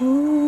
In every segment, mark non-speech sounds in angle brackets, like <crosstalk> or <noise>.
Ooh.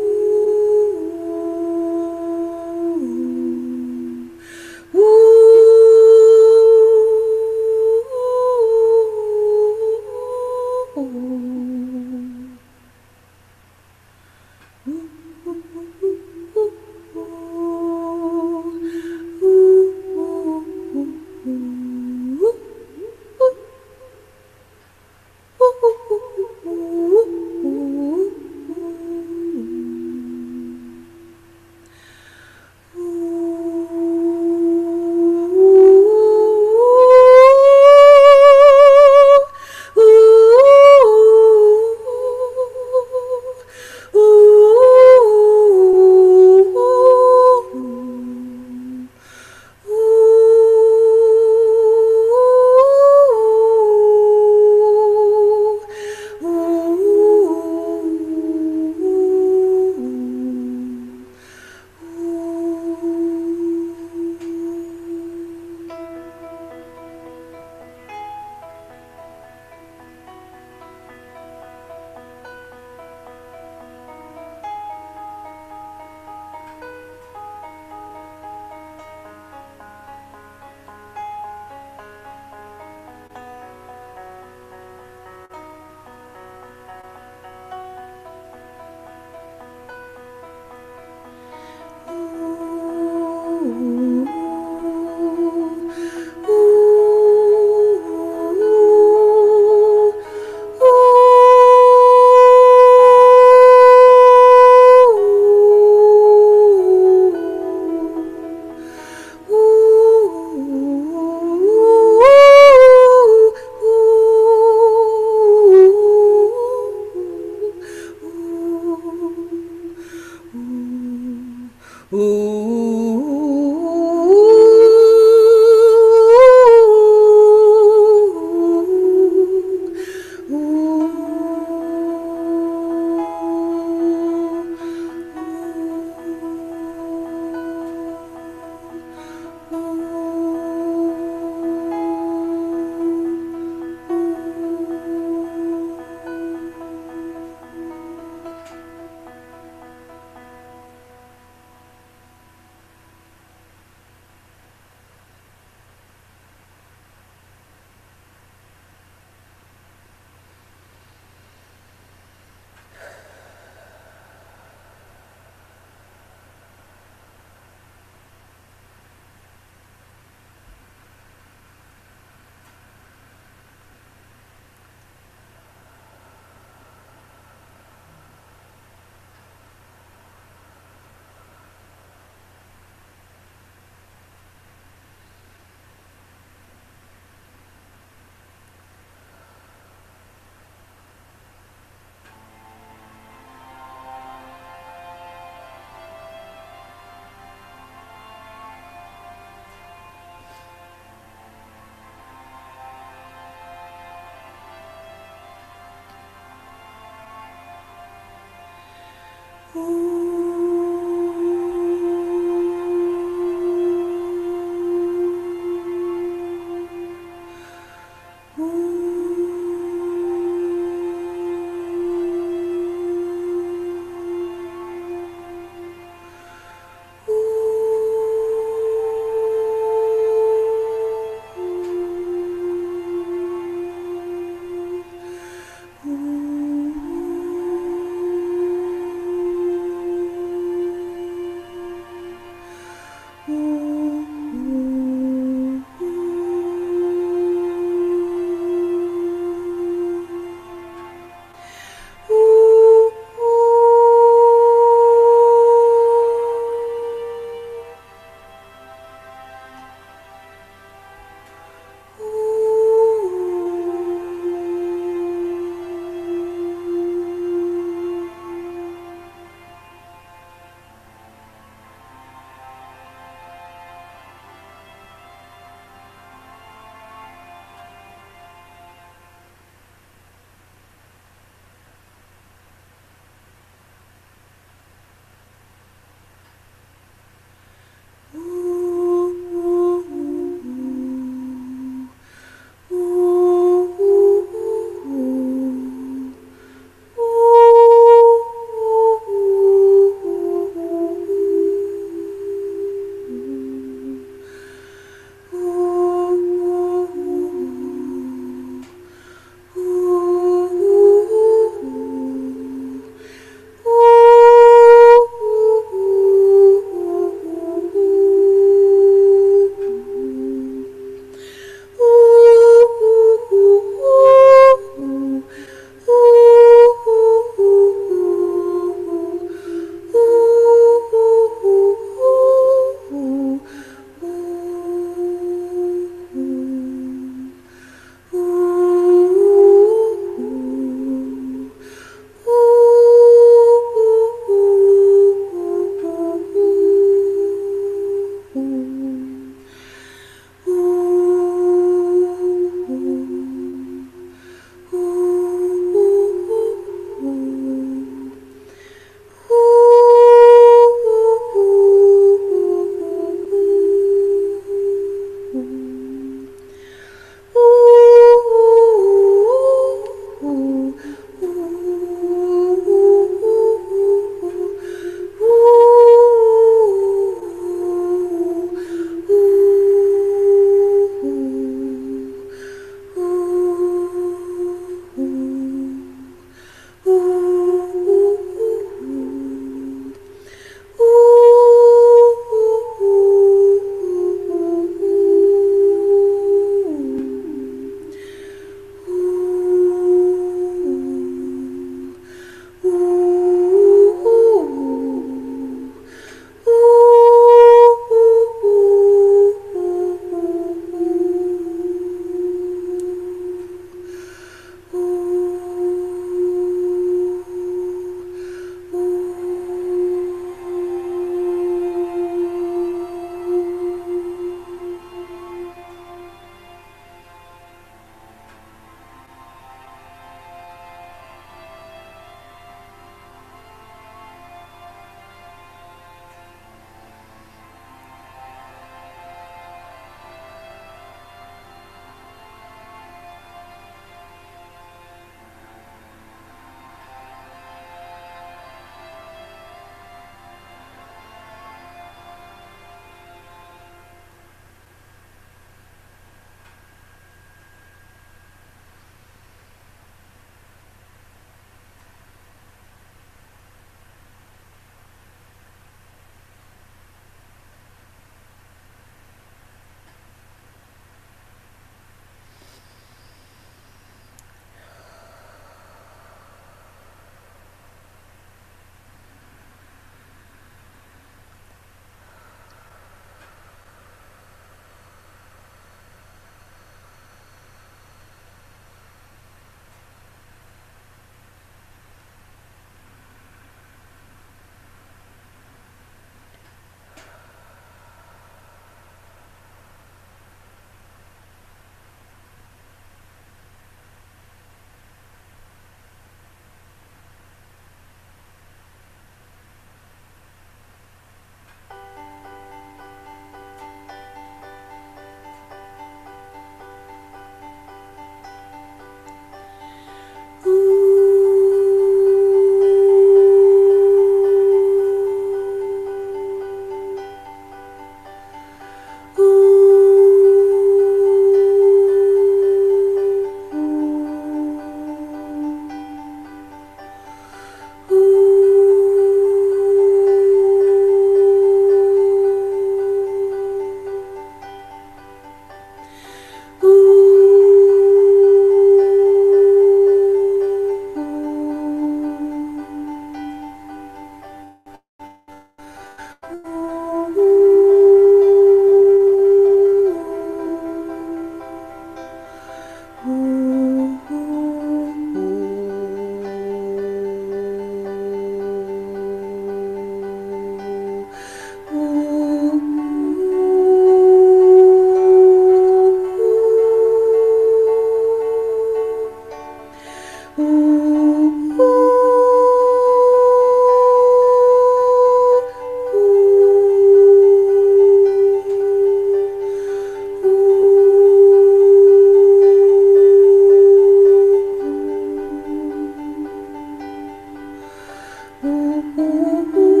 Ooh.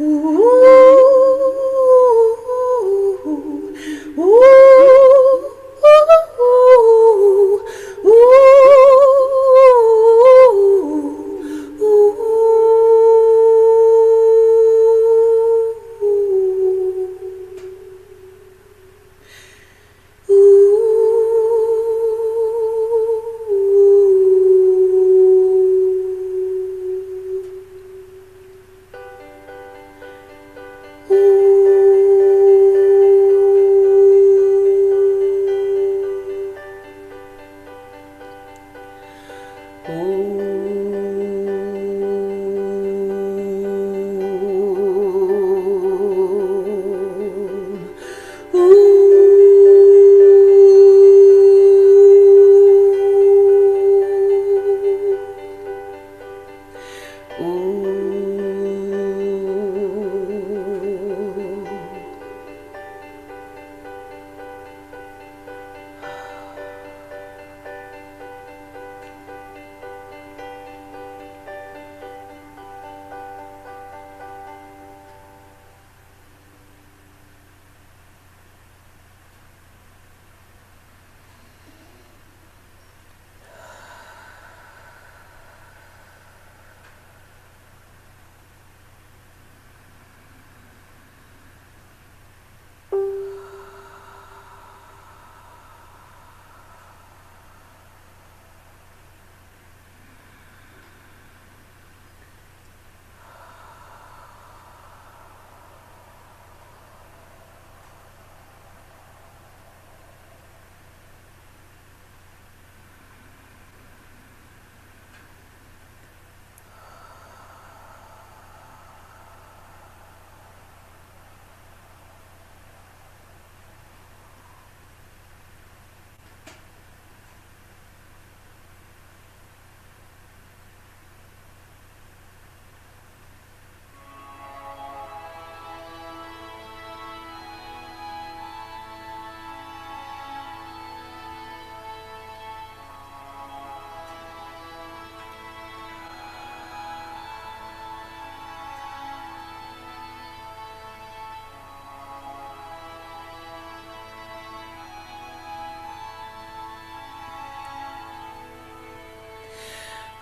Ooh.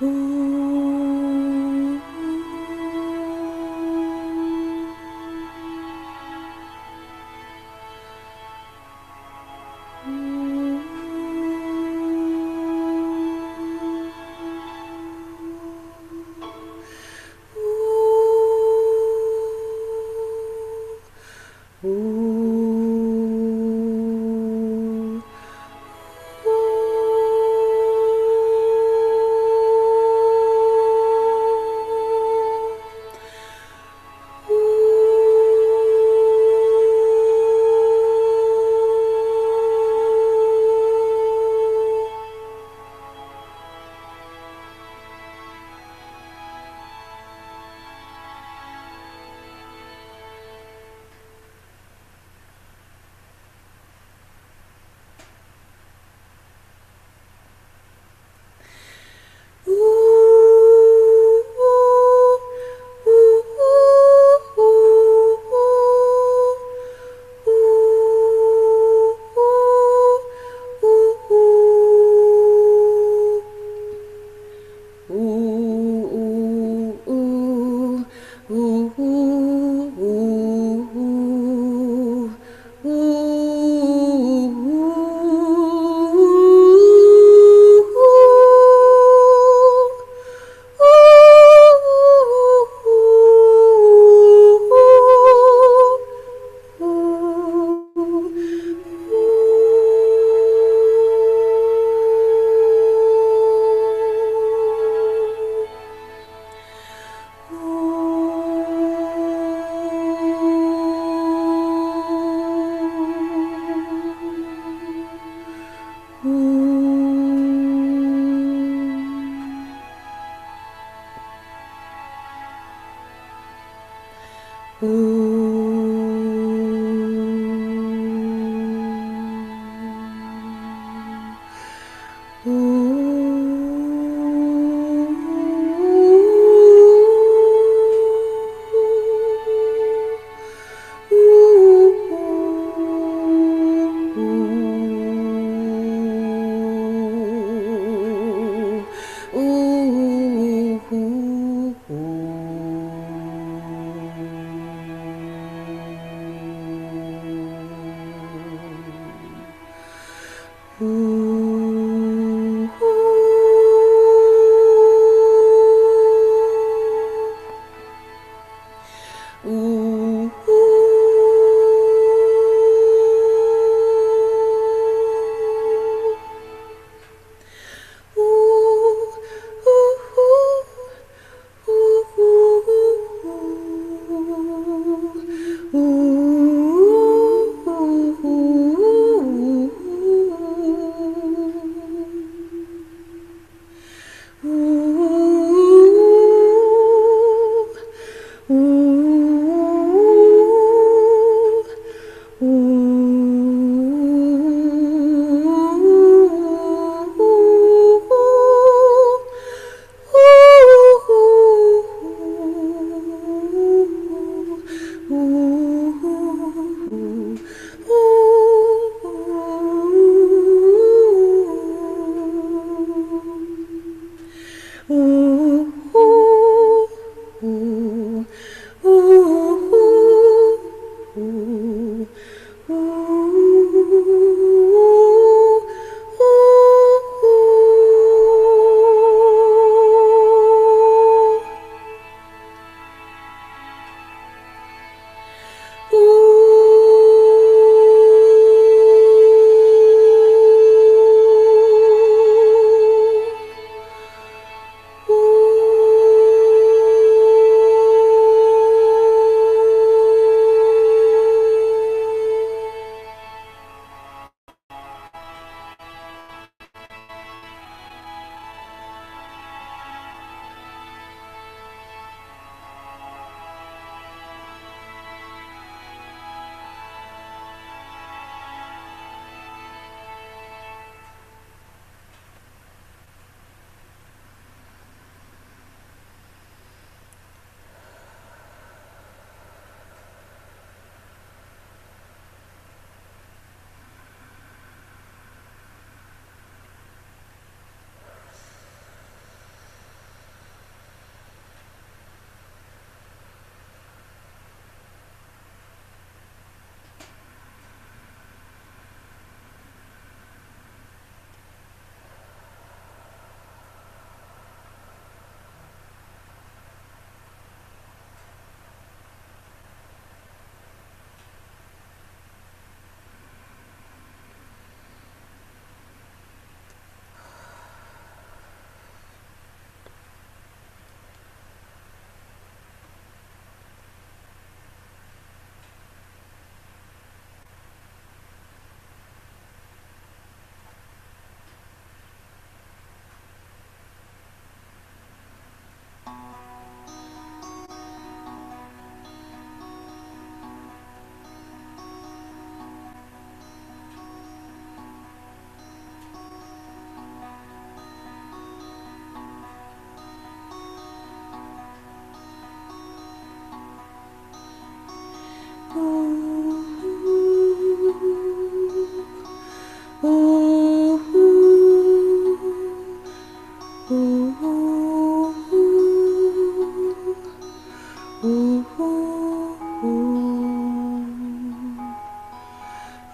Ooh. <gasps>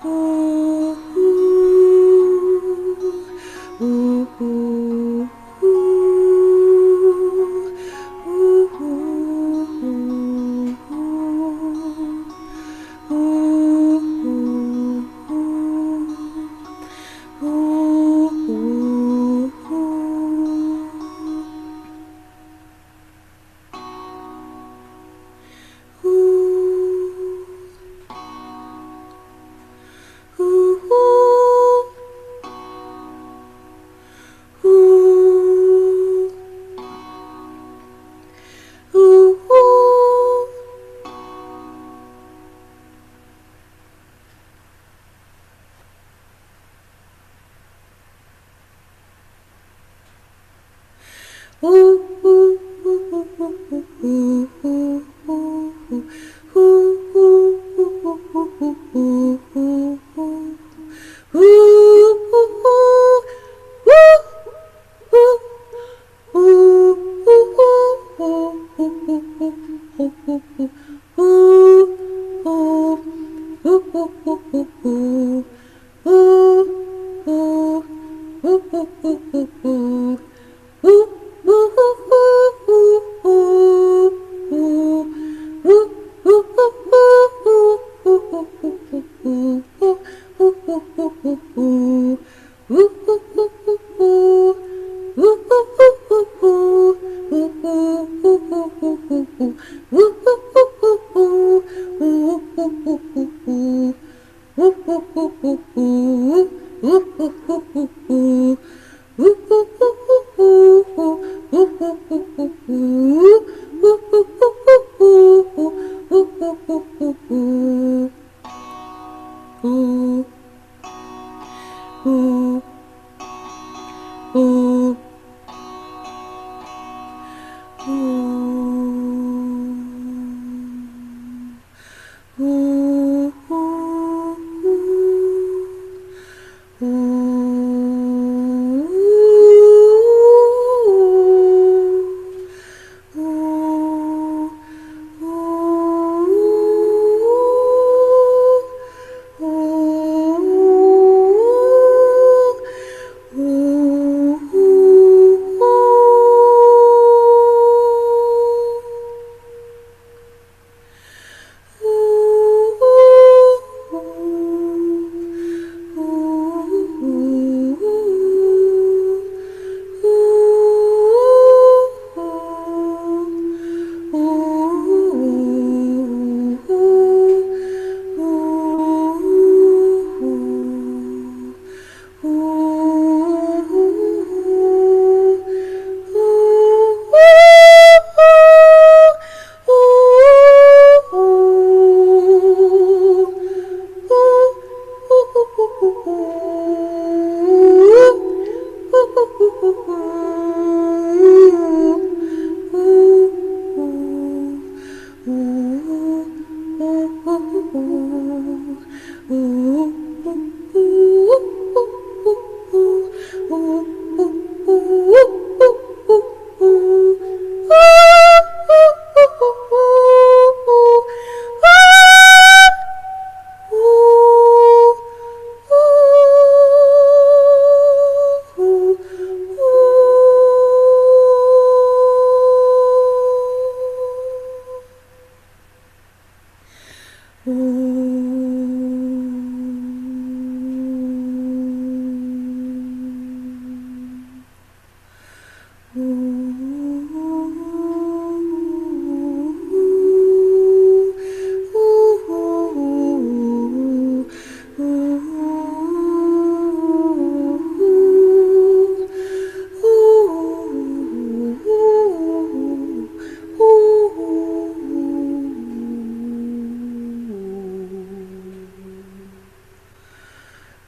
Ooh.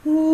Ooh.